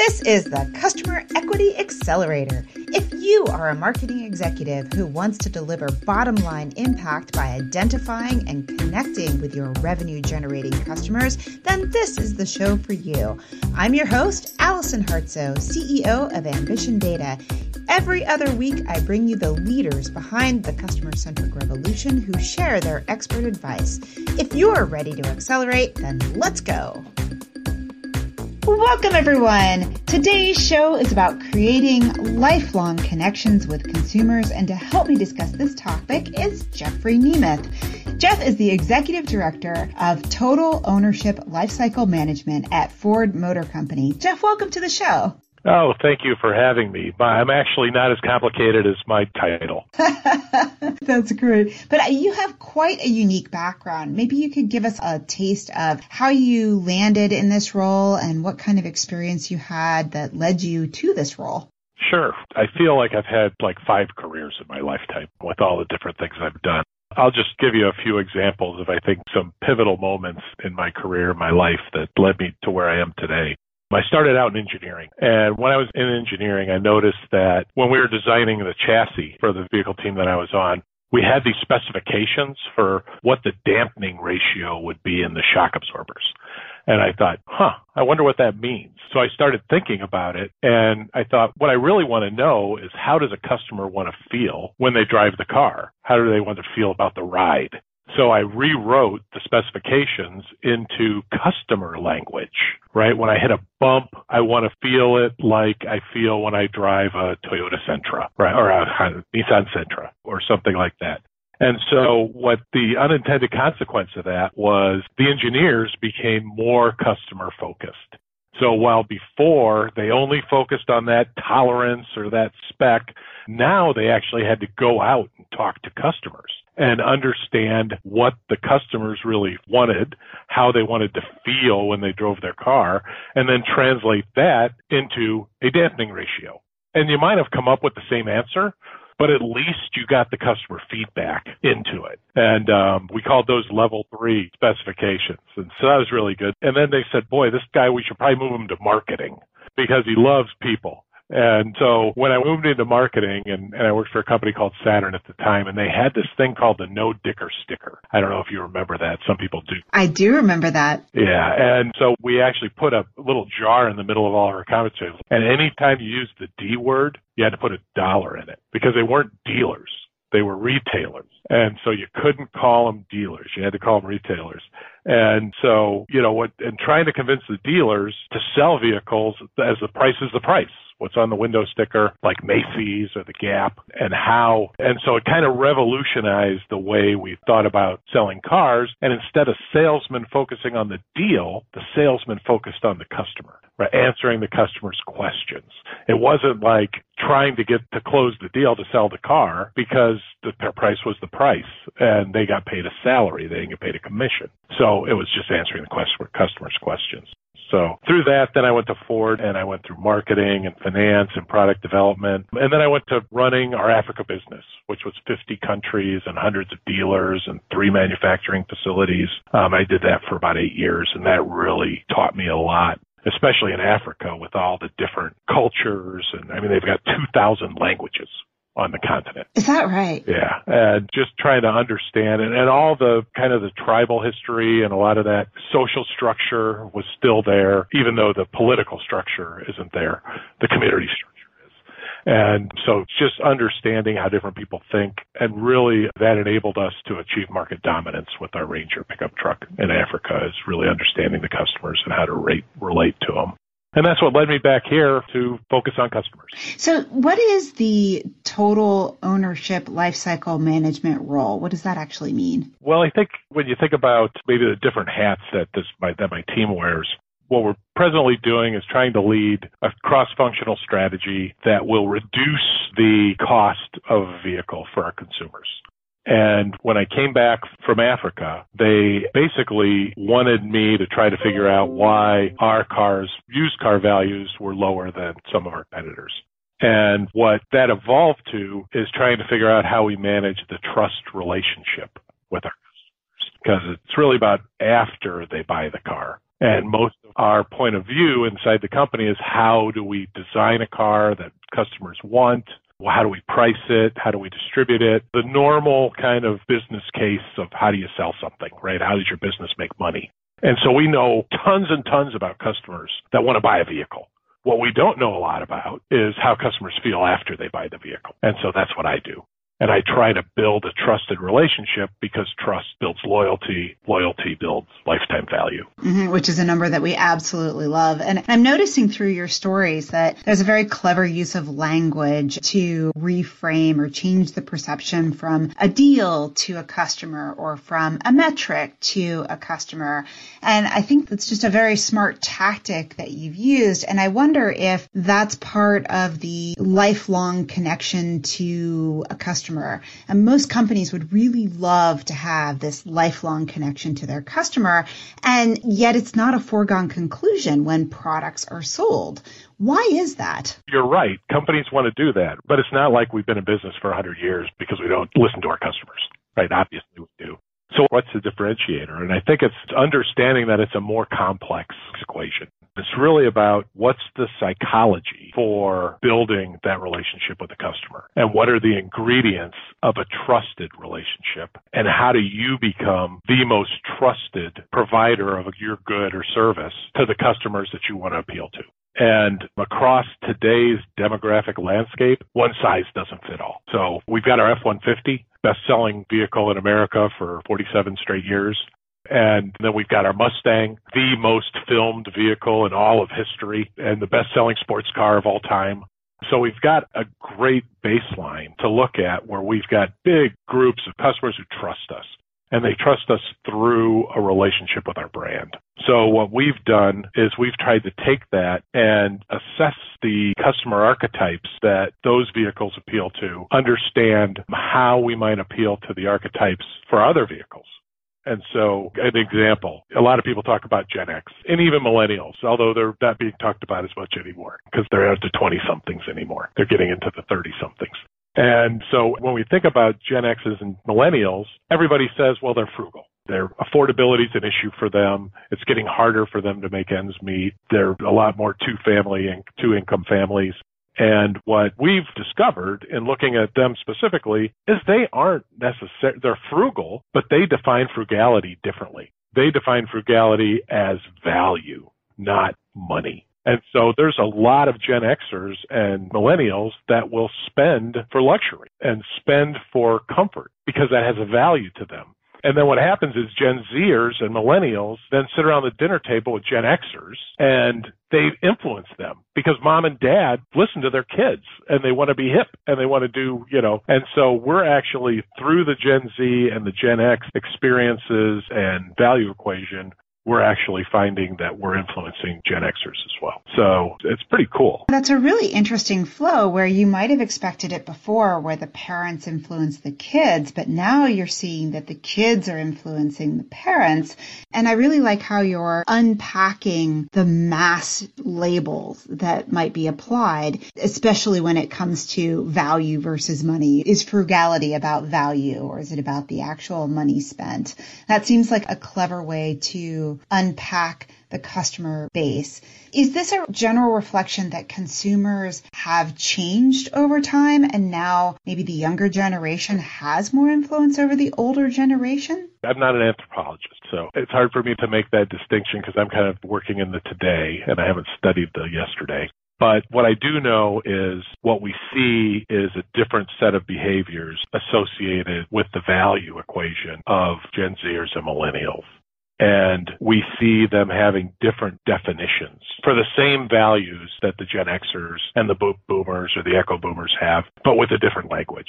This is the Customer Equity Accelerator. If you are a marketing executive who wants to deliver bottom line impact by identifying and connecting with your revenue generating customers, then this is the show for you. I'm your host, Allison Hartsoe, CEO of Ambition Data. Every other week, I bring you the leaders behind the customer centric revolution who share their expert advice. If you're ready to accelerate, then let's go. Welcome, everyone. Today's show is about creating lifelong connections with consumers, and to help me discuss this topic is Jeffrey Nemeth. Jeff is the executive director of Total Ownership Lifecycle Management at Ford Motor Company. Jeff, welcome to the show. Oh, thank you for having me. I'm actually not as complicated as my title. That's great. But you have quite a unique background. Maybe you could give us a taste of how you landed in this role and what kind of experience you had that led you to this role. Sure. I feel like I've had like five careers in my lifetime with all the different things I've done. I'll just give you a few examples of, I think, some pivotal moments in my career, my life that led me to where I am today. I started out in engineering. And when I was in engineering, I noticed that when we were designing the chassis for the vehicle team that I was on, we had these specifications for what the dampening ratio would be in the shock absorbers. And I thought, huh, I wonder what that means. So I started thinking about it and I thought, what I really want to know is how does a customer want to feel when they drive the car? How do they want to feel about the ride? So I rewrote the specifications into customer language, right? When I hit a bump, I want to feel it like I feel when I drive a Toyota Sentra, right? Or a Nissan Sentra or something like that. And so what the unintended consequence of that was the engineers became more customer focused. So while before they only focused on that tolerance or that spec, now they actually had to go out and talk to customers and understand what the customers really wanted, how they wanted to feel when they drove their car, and then translate that into a dampening ratio. And you might have come up with the same answer, but at least you got the customer feedback into it. And um, we called those level three specifications. And so that was really good. And then they said, boy, this guy, we should probably move him to marketing because he loves people. And so when I moved into marketing and, and I worked for a company called Saturn at the time and they had this thing called the no dicker sticker. I don't know if you remember that. Some people do. I do remember that. Yeah. And so we actually put a little jar in the middle of all our commentaries. And anytime you used the D word, you had to put a dollar in it because they weren't dealers. They were retailers. And so you couldn't call them dealers. You had to call them retailers. And so, you know, what, and trying to convince the dealers to sell vehicles as the price is the price what's on the window sticker, like Macy's or the Gap, and how. And so it kind of revolutionized the way we thought about selling cars. And instead of salesmen focusing on the deal, the salesman focused on the customer, right? Answering the customer's questions. It wasn't like trying to get to close the deal to sell the car because the price was the price and they got paid a salary. They didn't get paid a commission. So it was just answering the customer's questions. So through that, then I went to Ford and I went through marketing and finance and product development. And then I went to running our Africa business, which was 50 countries and hundreds of dealers and three manufacturing facilities. Um, I did that for about eight years and that really taught me a lot especially in Africa with all the different cultures and I mean they've got 2000 languages on the continent. Is that right? Yeah. And just trying to understand and, and all the kind of the tribal history and a lot of that social structure was still there, even though the political structure isn't there. The community structure. And so just understanding how different people think and really that enabled us to achieve market dominance with our Ranger pickup truck in Africa is really understanding the customers and how to rate, relate to them. And that's what led me back here to focus on customers. So what is the total ownership lifecycle management role? What does that actually mean? Well, I think when you think about maybe the different hats that this my, that my team wears, what we're presently doing is trying to lead a cross-functional strategy that will reduce the cost of a vehicle for our consumers. And when I came back from Africa, they basically wanted me to try to figure out why our cars, used car values were lower than some of our competitors. And what that evolved to is trying to figure out how we manage the trust relationship with our customers because it's really about after they buy the car And most of our point of view inside the company is how do we design a car that customers want? How do we price it? How do we distribute it? The normal kind of business case of how do you sell something, right? How does your business make money? And so we know tons and tons about customers that want to buy a vehicle. What we don't know a lot about is how customers feel after they buy the vehicle. And so that's what I do. And I try to build a trusted relationship because trust builds loyalty. Loyalty builds lifetime value. Mm-hmm, which is a number that we absolutely love. And I'm noticing through your stories that there's a very clever use of language to reframe or change the perception from a deal to a customer or from a metric to a customer. And I think that's just a very smart tactic that you've used. And I wonder if that's part of the lifelong connection to a customer customer. And most companies would really love to have this lifelong connection to their customer. And yet it's not a foregone conclusion when products are sold. Why is that? You're right. Companies want to do that, but it's not like we've been in business for 100 years because we don't listen to our customers, right? Obviously we do. So what's the differentiator? And I think it's understanding that it's a more complex equation. It's really about what's the psychology for building that relationship with the customer and what are the ingredients of a trusted relationship and how do you become the most trusted provider of your good or service to the customers that you want to appeal to. And across today's demographic landscape, one size doesn't fit all. So we've got our F-150, best selling vehicle in America for 47 straight years. And then we've got our Mustang, the most filmed vehicle in all of history and the best selling sports car of all time. So we've got a great baseline to look at where we've got big groups of customers who trust us and they trust us through a relationship with our brand. So what we've done is we've tried to take that and assess the customer archetypes that those vehicles appeal to, understand how we might appeal to the archetypes for other vehicles. And so, an example, a lot of people talk about Gen X and even millennials, although they're not being talked about as much anymore because they're out to 20 somethings anymore. They're getting into the 30 somethings. And so when we think about Gen X's and millennials, everybody says, well, they're frugal. Their affordability is an issue for them. It's getting harder for them to make ends meet. They're a lot more two family and two income families. And what we've discovered in looking at them specifically is they aren't necessary, they're frugal, but they define frugality differently. They define frugality as value, not money. And so there's a lot of Gen Xers and millennials that will spend for luxury and spend for comfort because that has a value to them. And then what happens is Gen Zers and millennials then sit around the dinner table with Gen Xers and they influence them because mom and dad listen to their kids and they want to be hip and they want to do, you know, and so we're actually through the Gen Z and the Gen X experiences and value equation, we're actually finding that we're influencing Gen Xers as well. So it's pretty cool. That's a really interesting flow where you might have expected it before where the parents influence the kids, but now you're seeing that the kids are influencing the parents. And I really like how you're unpacking the mass labels that might be applied, especially when it comes to value versus money. Is frugality about value or is it about the actual money spent? That seems like a clever way to unpack the customer base. Is this a general reflection that consumers have changed over time and now maybe the younger generation has more influence over the older generation? I'm not an anthropologist, so it's hard for me to make that distinction because I'm kind of working in the today and I haven't studied the yesterday. But what I do know is what we see is a different set of behaviors associated with the value equation of Gen Zers and millennials and we see them having different definitions for the same values that the Gen Xers and the boomers or the echo boomers have, but with a different language.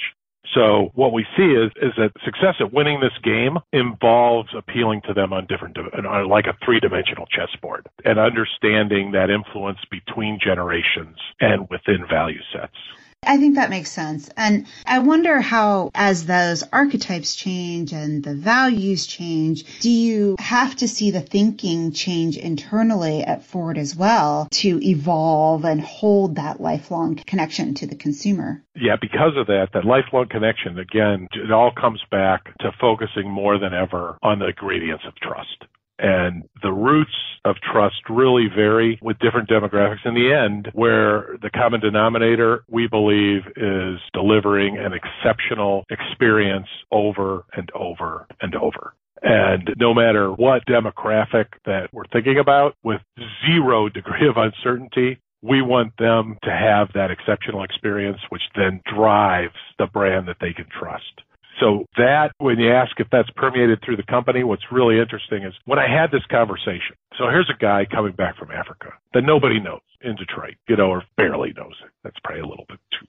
So what we see is, is that success at winning this game involves appealing to them on different, on like a three-dimensional chessboard and understanding that influence between generations and within value sets. I think that makes sense. And I wonder how, as those archetypes change and the values change, do you have to see the thinking change internally at Ford as well to evolve and hold that lifelong connection to the consumer? Yeah, because of that, that lifelong connection, again, it all comes back to focusing more than ever on the ingredients of trust And the roots of trust really vary with different demographics. In the end, where the common denominator, we believe, is delivering an exceptional experience over and over and over. And no matter what demographic that we're thinking about, with zero degree of uncertainty, we want them to have that exceptional experience, which then drives the brand that they can trust. So that, when you ask if that's permeated through the company, what's really interesting is when I had this conversation. So here's a guy coming back from Africa that nobody knows in Detroit, you know, or barely knows. That's probably a little bit too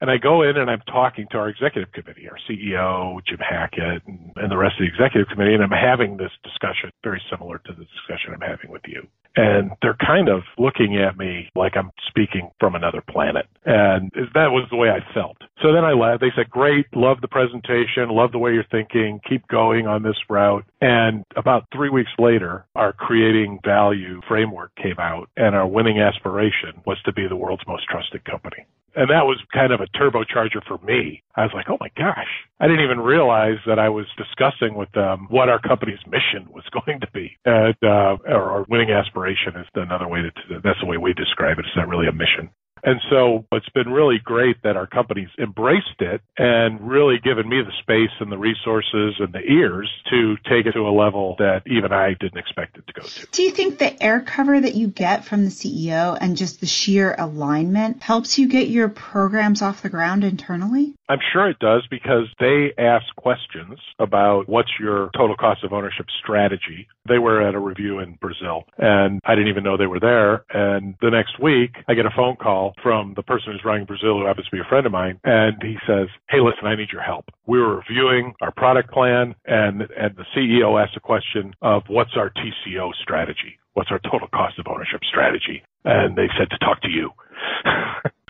and I go in and I'm talking to our executive committee, our CEO, Jim Hackett, and, and, the rest of the executive committee, and I'm having this discussion very similar to the discussion I'm having with you. And they're kind of looking at me like I'm speaking from another planet. And that was the way I felt. So then I left. They said, great, love the presentation, love the way you're thinking, keep going on this route. And about three weeks later, our creating value framework came out and our winning aspiration was to be the world's most trusted company. And that was kind of a turbocharger for me. I was like, oh my gosh, I didn't even realize that I was discussing with them what our company's mission was going to be. And, uh, our, our winning aspiration is another way to, that's the way we describe it. It's not really a mission. And so it's been really great that our company's embraced it and really given me the space and the resources and the ears to take it to a level that even I didn't expect it to go to. Do you think the air cover that you get from the CEO and just the sheer alignment helps you get your programs off the ground internally? I'm sure it does because they ask questions about what's your total cost of ownership strategy. They were at a review in Brazil and I didn't even know they were there. And the next week I get a phone call from the person who's running Brazil, who happens to be a friend of mine, and he says, "Hey, listen, I need your help. We were reviewing our product plan, and and the CEO asked a question of what's our TCO strategy? What's our total cost of ownership strategy?" And they said to talk to you.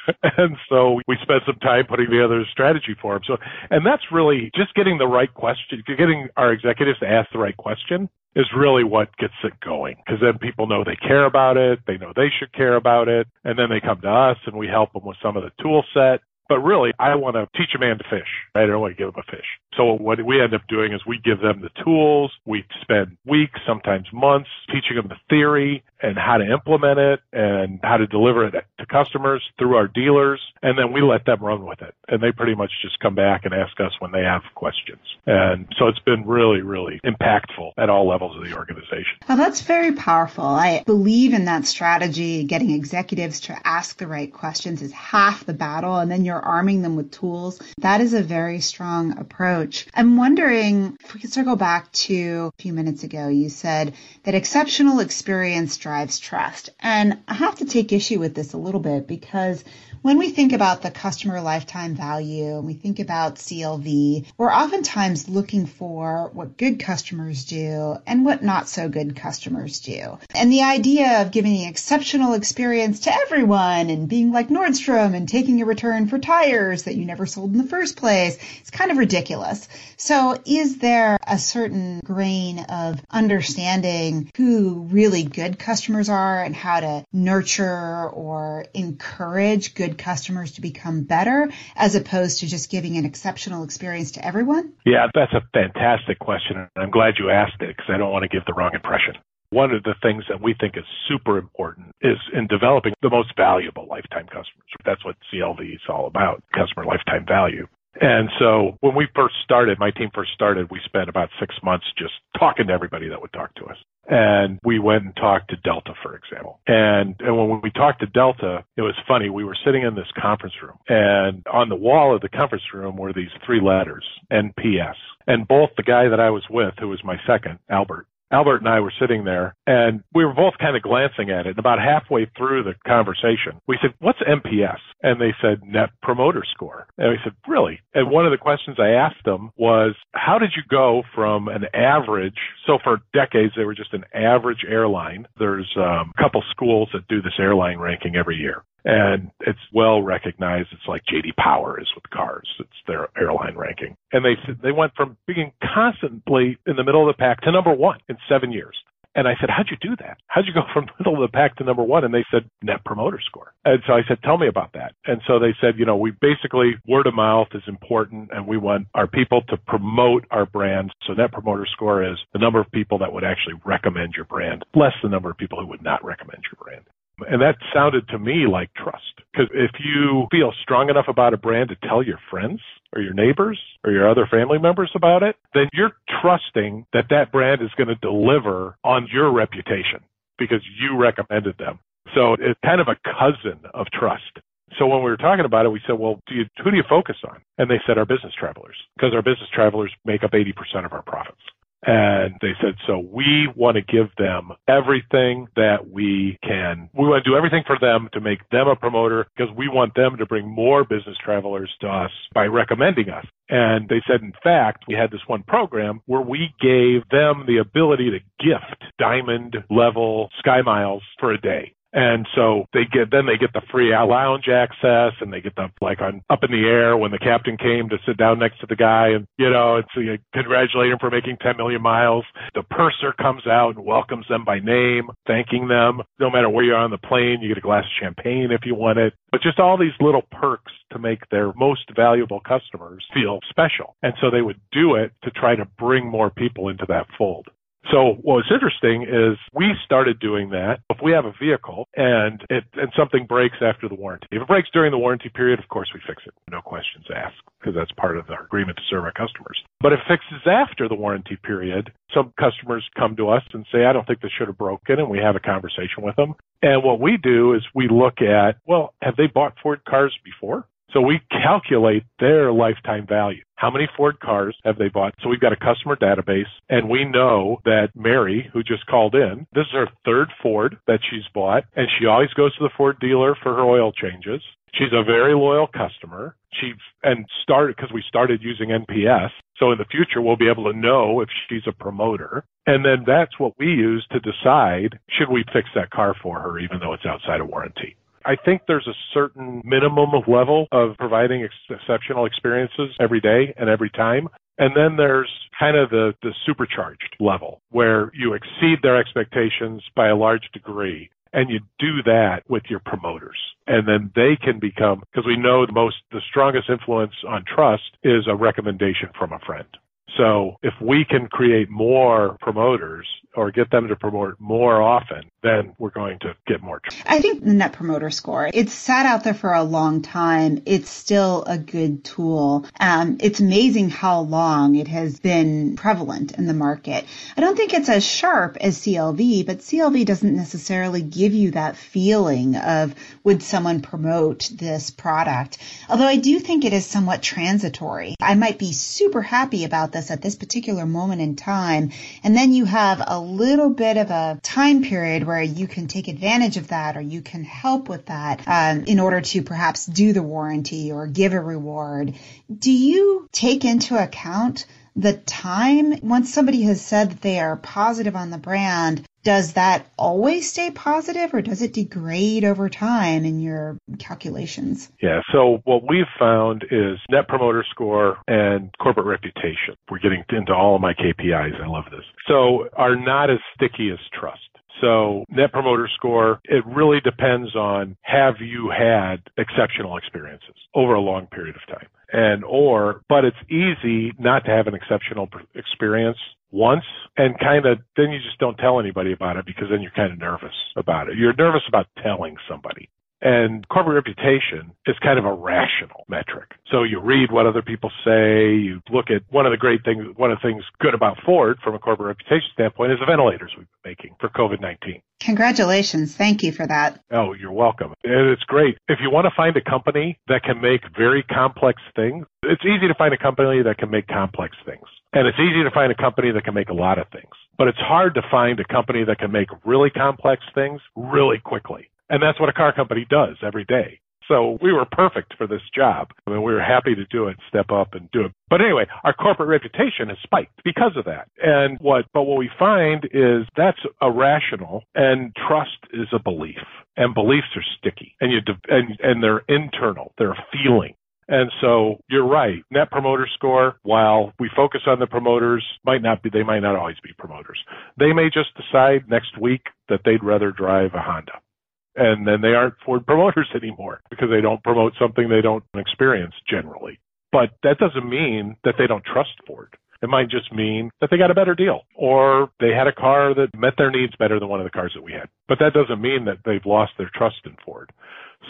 and so we spent some time putting together a strategy for him. So, and that's really just getting the right question, getting our executives to ask the right question is really what gets it going because then people know they care about it. They know they should care about it. And then they come to us and we help them with some of the tool set. But really, I want to teach a man to fish. Right? I don't want to give him a fish. So what we end up doing is we give them the tools. We spend weeks, sometimes months, teaching them the theory and how to implement it and how to deliver it to customers through our dealers. And then we let them run with it. And they pretty much just come back and ask us when they have questions. And so it's been really, really impactful at all levels of the organization. Well, that's very powerful. I believe in that strategy. Getting executives to ask the right questions is half the battle. And then you're arming them with tools. That is a very strong approach. I'm wondering if we could circle back to a few minutes ago, you said that exceptional experience drives trust. And I have to take issue with this a little bit because when we think about the customer lifetime value and we think about CLV, we're oftentimes looking for what good customers do and what not so good customers do. And the idea of giving an exceptional experience to everyone and being like Nordstrom and taking a return for tires that you never sold in the first place, it's kind of ridiculous. So is there a certain grain of understanding who really good customers are and how to nurture or encourage good customers to become better as opposed to just giving an exceptional experience to everyone? Yeah, that's a fantastic question. And I'm glad you asked it because I don't want to give the wrong impression. One of the things that we think is super important is in developing the most valuable lifetime customers. That's what CLV is all about, customer lifetime value. And so when we first started, my team first started, we spent about six months just talking to everybody that would talk to us. And we went and talked to Delta, for example. And, and when we talked to Delta, it was funny. We were sitting in this conference room and on the wall of the conference room were these three letters, NPS. And both the guy that I was with, who was my second, Albert, Albert and I were sitting there and we were both kind of glancing at it. And about halfway through the conversation, we said, what's NPS? And they said, net promoter score. And we said, really? And one of the questions I asked them was, how did you go from an average? So for decades, they were just an average airline. There's um, a couple schools that do this airline ranking every year and it's well recognized. It's like JD Power is with cars. It's their airline ranking. And they said they went from being constantly in the middle of the pack to number one in seven years. And I said, how'd you do that? How'd you go from middle of the pack to number one? And they said, net promoter score. And so I said, tell me about that. And so they said, you know, we basically word of mouth is important and we want our people to promote our brand. So net promoter score is the number of people that would actually recommend your brand, less the number of people who would not recommend your brand. And that sounded to me like trust. Because if you feel strong enough about a brand to tell your friends or your neighbors or your other family members about it, then you're trusting that that brand is going to deliver on your reputation because you recommended them. So it's kind of a cousin of trust. So when we were talking about it, we said, well, do you, who do you focus on? And they said our business travelers because our business travelers make up 80% of our profits. And they said, so we want to give them everything that we can. We want to do everything for them to make them a promoter because we want them to bring more business travelers to us by recommending us. And they said, in fact, we had this one program where we gave them the ability to gift diamond level sky miles for a day. And so they get, then they get the free lounge access and they get the, like on up in the air when the captain came to sit down next to the guy and, you know, it's you congratulate him for making 10 million miles. The purser comes out and welcomes them by name, thanking them. No matter where you're on the plane, you get a glass of champagne if you want it. But just all these little perks to make their most valuable customers feel special. And so they would do it to try to bring more people into that fold. So what's interesting is we started doing that. If we have a vehicle and it and something breaks after the warranty, if it breaks during the warranty period, of course we fix it, no questions asked, because that's part of our agreement to serve our customers. But if it fixes after the warranty period, some customers come to us and say, I don't think this should have broken, and we have a conversation with them. And what we do is we look at, well, have they bought Ford cars before? So we calculate their lifetime value. How many Ford cars have they bought? So we've got a customer database and we know that Mary, who just called in, this is her third Ford that she's bought and she always goes to the Ford dealer for her oil changes. She's a very loyal customer. She and started because we started using NPS. So in the future, we'll be able to know if she's a promoter. And then that's what we use to decide should we fix that car for her, even though it's outside of warranty. I think there's a certain minimum level of providing ex- exceptional experiences every day and every time. And then there's kind of the, the supercharged level where you exceed their expectations by a large degree. And you do that with your promoters. And then they can become, because we know the most, the strongest influence on trust is a recommendation from a friend. So if we can create more promoters or get them to promote more often, then we're going to get more. I think the net promoter score, it's sat out there for a long time. It's still a good tool. Um, it's amazing how long it has been prevalent in the market. I don't think it's as sharp as CLV, but CLV doesn't necessarily give you that feeling of would someone promote this product. Although I do think it is somewhat transitory. I might be super happy about this at this particular moment in time. And then you have a little bit of a time period where you can take advantage of that or you can help with that um, in order to perhaps do the warranty or give a reward. Do you take into account the time once somebody has said that they are positive on the brand does that always stay positive or does it degrade over time in your calculations? Yeah, so what we've found is net promoter score and corporate reputation. We're getting into all of my KPIs. I love this. So are not as sticky as trust. So net promoter score, it really depends on have you had exceptional experiences over a long period of time and or but it's easy not to have an exceptional experience once and kind of then you just don't tell anybody about it because then you're kind of nervous about it. You're nervous about telling somebody. And corporate reputation is kind of a rational metric. So you read what other people say, you look at one of the great things, one of the things good about Ford from a corporate reputation standpoint is the ventilators we've been making for COVID-19. Congratulations. Thank you for that. Oh, you're welcome. And it's great. If you want to find a company that can make very complex things, it's easy to find a company that can make complex things. And it's easy to find a company that can make a lot of things. But it's hard to find a company that can make really complex things really quickly. And that's what a car company does every day. So we were perfect for this job. I mean, we were happy to do it, step up and do it. But anyway, our corporate reputation has spiked because of that. And what, but what we find is that's irrational and trust is a belief and beliefs are sticky and you, and, and they're internal. They're a feeling. And so you're right. Net promoter score, while we focus on the promoters, might not be, they might not always be promoters. They may just decide next week that they'd rather drive a Honda. And then they aren't Ford promoters anymore because they don't promote something they don't experience generally. But that doesn't mean that they don't trust Ford. It might just mean that they got a better deal or they had a car that met their needs better than one of the cars that we had. But that doesn't mean that they've lost their trust in Ford.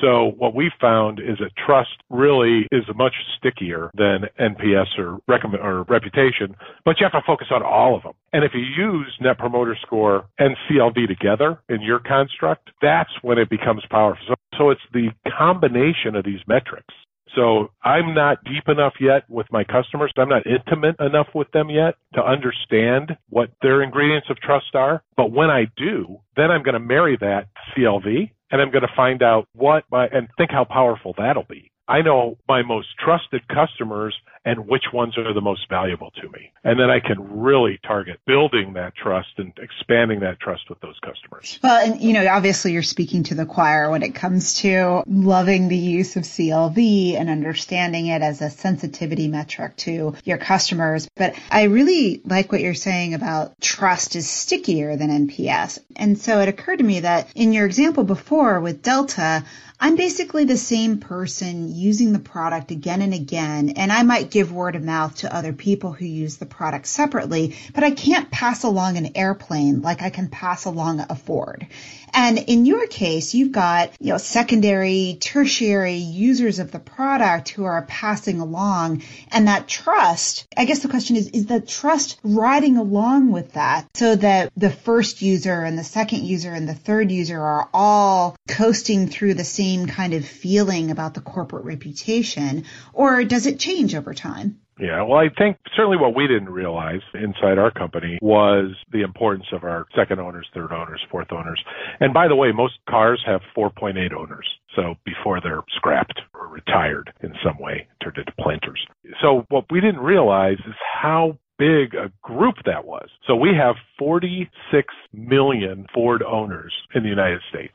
So what we found is that trust really is much stickier than NPS or or reputation, but you have to focus on all of them. And if you use Net Promoter Score and CLV together in your construct, that's when it becomes powerful. So, so it's the combination of these metrics so I'm not deep enough yet with my customers. I'm not intimate enough with them yet to understand what their ingredients of trust are. But when I do, then I'm going to marry that CLV and I'm going to find out what my, and think how powerful that'll be. I know my most trusted customers and which ones are the most valuable to me. And then I can really target building that trust and expanding that trust with those customers. Well, and you know, obviously you're speaking to the choir when it comes to loving the use of CLV and understanding it as a sensitivity metric to your customers. But I really like what you're saying about trust is stickier than NPS. And so it occurred to me that in your example before with Delta, I'm basically the same person using the product again and again, and I might give word of mouth to other people who use the product separately, but I can't pass along an airplane like I can pass along a Ford. And in your case, you've got, you know, secondary, tertiary users of the product who are passing along and that trust, I guess the question is, is the trust riding along with that so that the first user and the second user and the third user are all coasting through the same kind of feeling about the corporate reputation or does it change over time? Yeah, well, I think certainly what we didn't realize inside our company was the importance of our second owners, third owners, fourth owners. And by the way, most cars have 4.8 owners. So before they're scrapped or retired in some way, turned into planters. So what we didn't realize is how big a group that was. So we have 46 million Ford owners in the United States.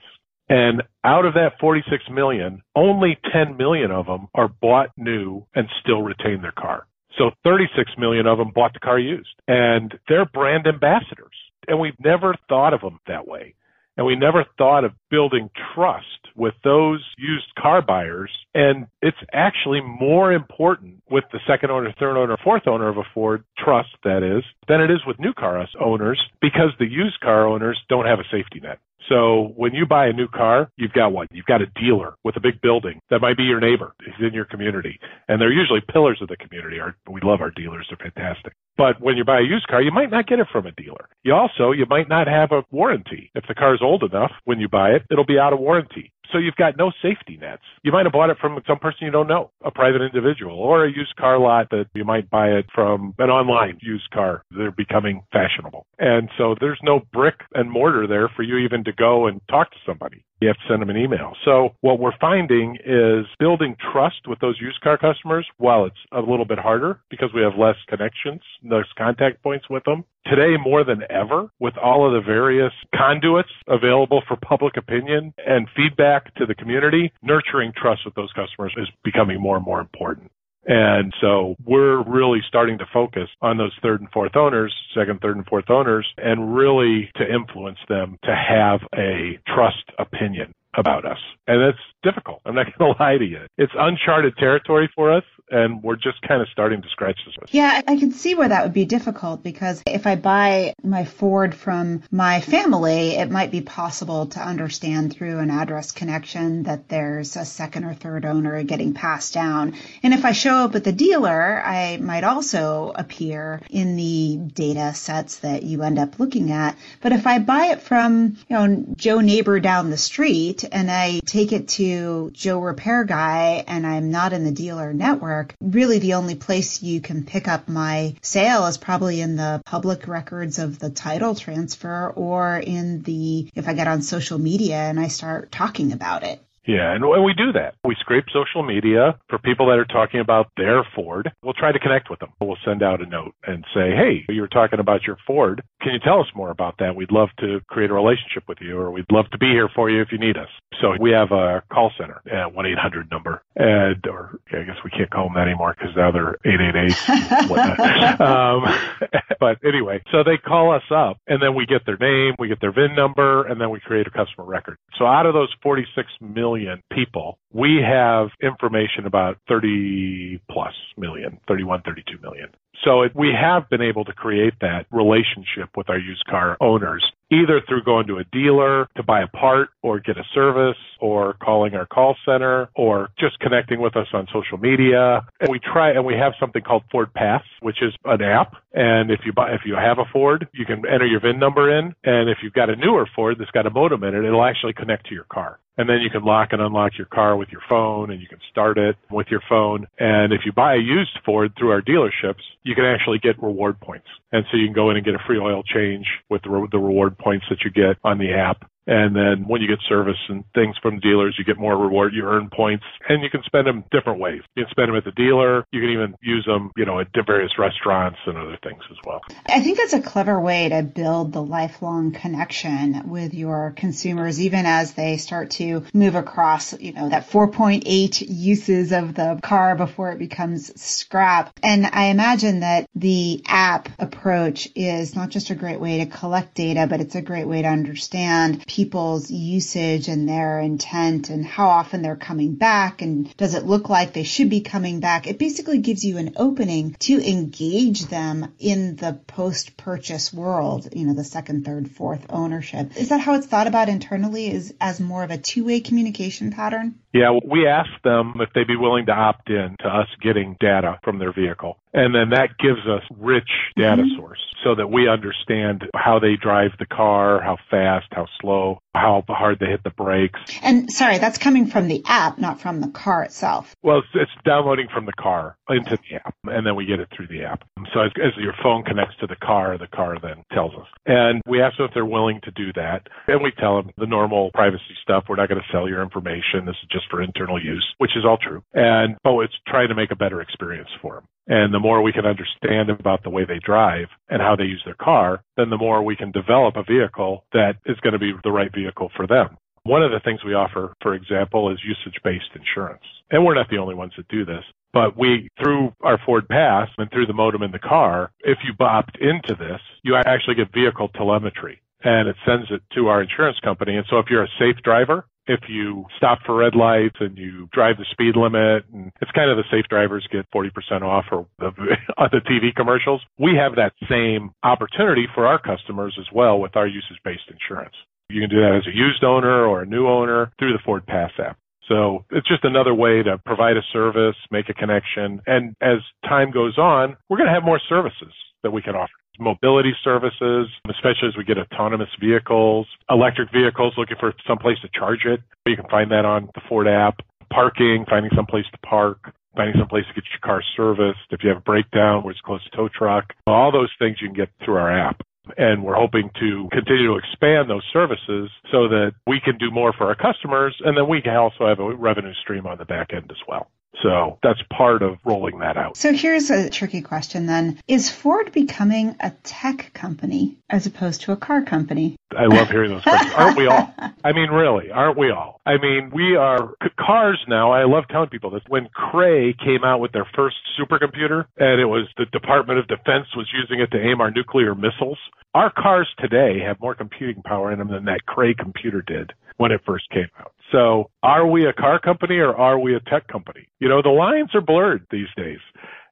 And out of that 46 million, only 10 million of them are bought new and still retain their car. So 36 million of them bought the car used and they're brand ambassadors. And we've never thought of them that way. And we never thought of building trust with those used car buyers. And it's actually more important with the second owner, third owner, fourth owner of a Ford trust, that is, than it is with new car owners because the used car owners don't have a safety net. So when you buy a new car, you've got one. You've got a dealer with a big building that might be your neighbor. He's in your community. And they're usually pillars of the community. Our, we love our dealers. They're fantastic. But when you buy a used car, you might not get it from a dealer. You also, you might not have a warranty. If the car is old enough when you buy it, it'll be out of warranty. So you've got no safety nets. You might have bought it from some person you don't know, a private individual, or a used car lot that you might buy it from an online used car. They're becoming fashionable. And so there's no brick and mortar there for you even to go and talk to somebody. You have to send them an email. So what we're finding is building trust with those used car customers while it's a little bit harder because we have less connections, less contact points with them. Today more than ever with all of the various conduits available for public opinion and feedback to the community, nurturing trust with those customers is becoming more and more important. And so we're really starting to focus on those third and fourth owners, second, third, and fourth owners, and really to influence them to have a trust opinion about us. And it's difficult. I'm not going to lie to you. It's uncharted territory for us and we're just kind of starting to scratch the surface. Yeah, I can see where that would be difficult because if I buy my Ford from my family, it might be possible to understand through an address connection that there's a second or third owner getting passed down. And if I show up at the dealer, I might also appear in the data sets that you end up looking at. But if I buy it from, you know, Joe neighbor down the street and I take it to Joe repair guy and I'm not in the dealer network, really the only place you can pick up my sale is probably in the public records of the title transfer or in the, if I get on social media and I start talking about it. Yeah, and we do that. We scrape social media for people that are talking about their Ford. We'll try to connect with them. We'll send out a note and say, hey, you were talking about your Ford. Can you tell us more about that? We'd love to create a relationship with you, or we'd love to be here for you if you need us. So we have a call center at 1 800 number, and or I guess we can't call them that anymore because now they're 888. um, but anyway, so they call us up, and then we get their name, we get their VIN number, and then we create a customer record. So out of those 46 million people, we have information about 30 plus million, 31, 32 million. So it, we have been able to create that relationship with our used car owners, either through going to a dealer to buy a part or get a service or calling our call center or just connecting with us on social media. And we try, and we have something called Ford Pass, which is an app. And if you buy, if you have a Ford, you can enter your VIN number in. And if you've got a newer Ford that's got a modem in it, it'll actually connect to your car. And then you can lock and unlock your car with your phone and you can start it with your phone. And if you buy a used Ford through our dealerships, can actually get reward points. And so you can go in and get a free oil change with the, re- the reward points that you get on the app. And then when you get service and things from dealers, you get more reward, you earn points, and you can spend them different ways. You can spend them at the dealer. You can even use them, you know, at various restaurants and other things as well. I think that's a clever way to build the lifelong connection with your consumers, even as they start to move across, you know, that 4.8 uses of the car before it becomes scrap. And I imagine that the app approach is not just a great way to collect data, but it's a great way to understand people's usage and their intent and how often they're coming back and does it look like they should be coming back. It basically gives you an opening to engage them in the post purchase world, you know, the second, third, fourth ownership. Is that how it's thought about internally is as more of a two way communication pattern? Yeah, we asked them if they'd be willing to opt in to us getting data from their vehicle. And then that gives us rich data mm-hmm. source so that we understand how they drive the car, how fast, how slow, how hard they hit the brakes. And sorry, that's coming from the app, not from the car itself. Well, it's, it's downloading from the car into the app, and then we get it through the app. So as, as your phone connects to the car, the car then tells us. And we ask them if they're willing to do that. And we tell them the normal privacy stuff. We're not going to sell your information. This is just for internal use, which is all true. And, oh, it's trying to make a better experience for them. And the more we can understand about the way they drive and how they use their car, then the more we can develop a vehicle that is going to be the right vehicle for them. One of the things we offer, for example, is usage-based insurance. And we're not the only ones that do this. But we, through our Ford Pass and through the modem in the car, if you opt into this, you actually get vehicle telemetry and it sends it to our insurance company. And so if you're a safe driver, if you stop for red lights and you drive the speed limit and it's kind of the safe drivers get 40% off or the, on the TV commercials. We have that same opportunity for our customers as well with our usage based insurance. You can do that as a used owner or a new owner through the Ford Pass app. So it's just another way to provide a service, make a connection. And as time goes on, we're going to have more services that we can offer mobility services, especially as we get autonomous vehicles, electric vehicles looking for some place to charge it. You can find that on the Ford app. Parking, finding some place to park, finding some place to get your car serviced. If you have a breakdown where it's close to tow truck, all those things you can get through our app. And we're hoping to continue to expand those services so that we can do more for our customers and then we can also have a revenue stream on the back end as well. So that's part of rolling that out. So here's a tricky question then. Is Ford becoming a tech company as opposed to a car company? I love hearing those questions. aren't we all? I mean, really, aren't we all? I mean, we are cars now. I love telling people this. When Cray came out with their first supercomputer and it was the Department of Defense was using it to aim our nuclear missiles, our cars today have more computing power in them than that Cray computer did when it first came out. So are we a car company or are we a tech company? You know, the lines are blurred these days.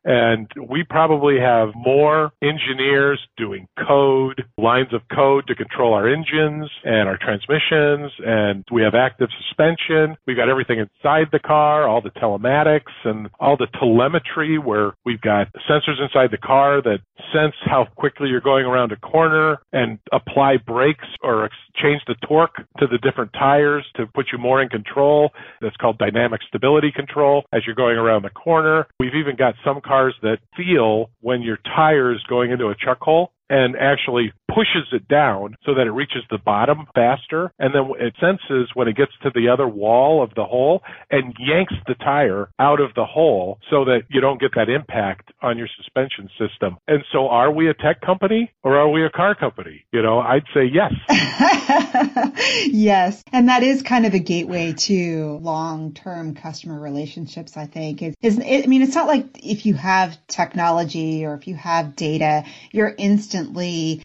And we probably have more engineers doing code, lines of code to control our engines and our transmissions. And we have active suspension. We've got everything inside the car, all the telematics and all the telemetry where we've got sensors inside the car that sense how quickly you're going around a corner and apply brakes or change the torque to the different tires to put you more in control. That's called dynamic stability control as you're going around the corner. We've even got some cars that feel when your tire is going into a chuck hole and actually pushes it down so that it reaches the bottom faster. And then it senses when it gets to the other wall of the hole and yanks the tire out of the hole so that you don't get that impact on your suspension system. And so are we a tech company or are we a car company? You know, I'd say yes. yes. And that is kind of a gateway to long-term customer relationships, I think. Is, I mean, it's not like if you have technology or if you have data, you're instantly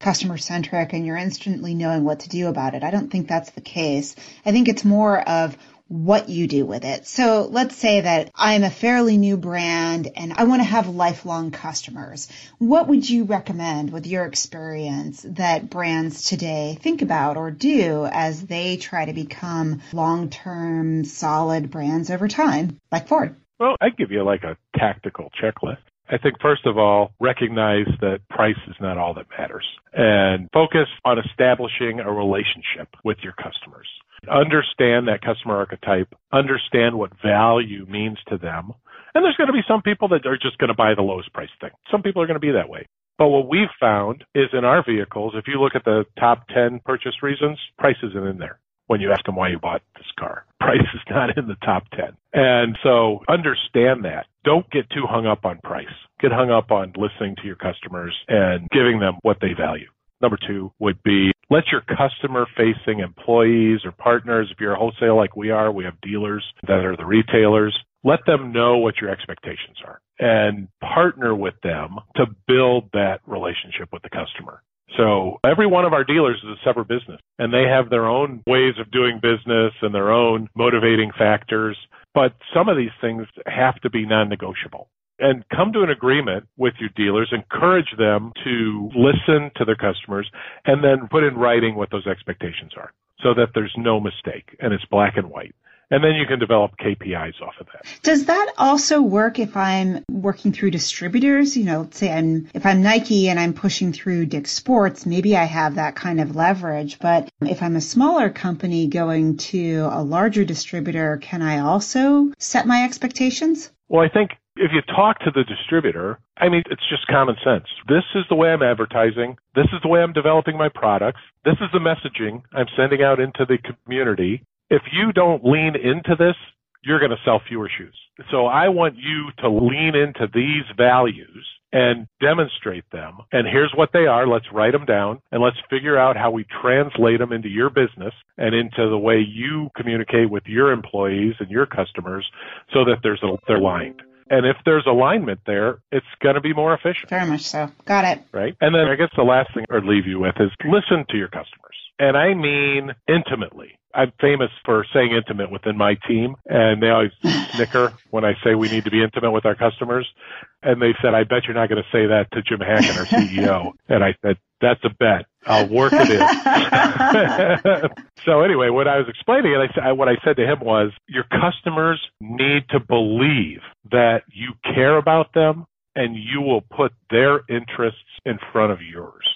customer centric and you're instantly knowing what to do about it. I don't think that's the case. I think it's more of what you do with it. So let's say that I'm a fairly new brand and I want to have lifelong customers. What would you recommend with your experience that brands today think about or do as they try to become long-term solid brands over time, like Ford? Well, I'd give you like a tactical checklist. I think first of all, recognize that price is not all that matters and focus on establishing a relationship with your customers. Understand that customer archetype, understand what value means to them. And there's going to be some people that are just going to buy the lowest price thing. Some people are going to be that way. But what we've found is in our vehicles, if you look at the top 10 purchase reasons, price isn't in there when you ask them why you bought this car. Price is not in the top 10. And so understand that. Don't get too hung up on price. Get hung up on listening to your customers and giving them what they value. Number two would be let your customer facing employees or partners, if you're a wholesale like we are, we have dealers that are the retailers, let them know what your expectations are and partner with them to build that relationship with the customer. So every one of our dealers is a separate business and they have their own ways of doing business and their own motivating factors. But some of these things have to be non-negotiable and come to an agreement with your dealers, encourage them to listen to their customers and then put in writing what those expectations are so that there's no mistake and it's black and white and then you can develop KPIs off of that. Does that also work if I'm working through distributors? You know, let's say I'm if I'm Nike and I'm pushing through Dick's Sports, maybe I have that kind of leverage. But if I'm a smaller company going to a larger distributor, can I also set my expectations? Well, I think if you talk to the distributor, I mean, it's just common sense. This is the way I'm advertising. This is the way I'm developing my products. This is the messaging I'm sending out into the community if you don't lean into this, you're going to sell fewer shoes. So I want you to lean into these values and demonstrate them. And here's what they are. Let's write them down and let's figure out how we translate them into your business and into the way you communicate with your employees and your customers so that there's a, they're aligned. And if there's alignment there, it's going to be more efficient. Very much so. Got it. Right. And then I guess the last thing I'd leave you with is listen to your customers. And I mean intimately. I'm famous for saying intimate within my team, and they always snicker when I say we need to be intimate with our customers. And they said, "I bet you're not going to say that to Jim Hackett, our CEO." and I said, "That's a bet. I'll work it in." so anyway, what I was explaining, and I said, what I said to him was, "Your customers need to believe that you care about them, and you will put their interests in front of yours."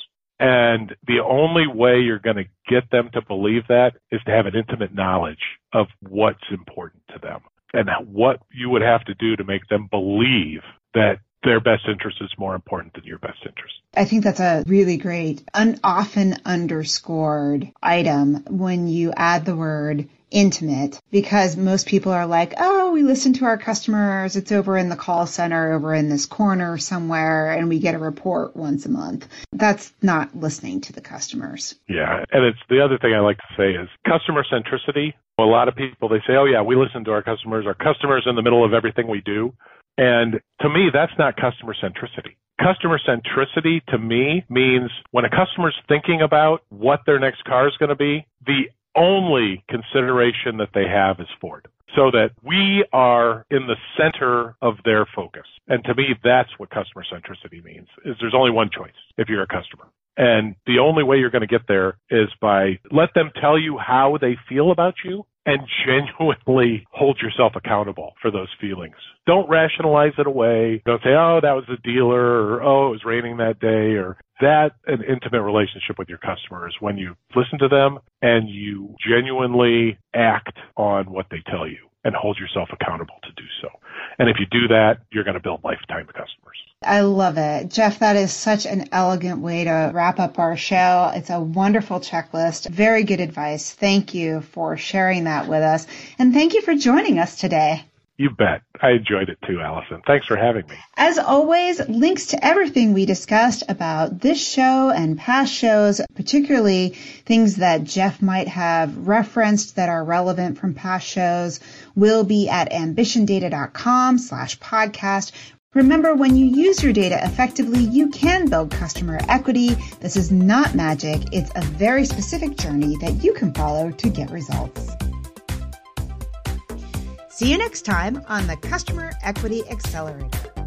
And the only way you're going to get them to believe that is to have an intimate knowledge of what's important to them and what you would have to do to make them believe that their best interest is more important than your best interest. I think that's a really great, un- often underscored item when you add the word intimate because most people are like, oh, we listen to our customers. It's over in the call center over in this corner somewhere and we get a report once a month. That's not listening to the customers. Yeah. And it's the other thing I like to say is customer centricity. A lot of people, they say, oh yeah, we listen to our customers. Our customers in the middle of everything we do. And to me, that's not customer centricity. Customer centricity to me means when a customer's thinking about what their next car is going to be, the only consideration that they have is Ford. So that we are in the center of their focus. And to me, that's what customer centricity means, is there's only one choice if you're a customer. And the only way you're going to get there is by let them tell you how they feel about you and genuinely hold yourself accountable for those feelings. Don't rationalize it away. Don't say, oh, that was the dealer or oh, it was raining that day or that an intimate relationship with your customers when you listen to them and you genuinely act on what they tell you and hold yourself accountable to do so. And if you do that, you're going to build lifetime customers. I love it. Jeff, that is such an elegant way to wrap up our show. It's a wonderful checklist. Very good advice. Thank you for sharing that with us. And thank you for joining us today. You bet. I enjoyed it too, Allison. Thanks for having me. As always, links to everything we discussed about this show and past shows, particularly things that Jeff might have referenced that are relevant from past shows, will be at ambitiondata.com slash podcast. Remember, when you use your data effectively, you can build customer equity. This is not magic. It's a very specific journey that you can follow to get results. See you next time on the Customer Equity Accelerator.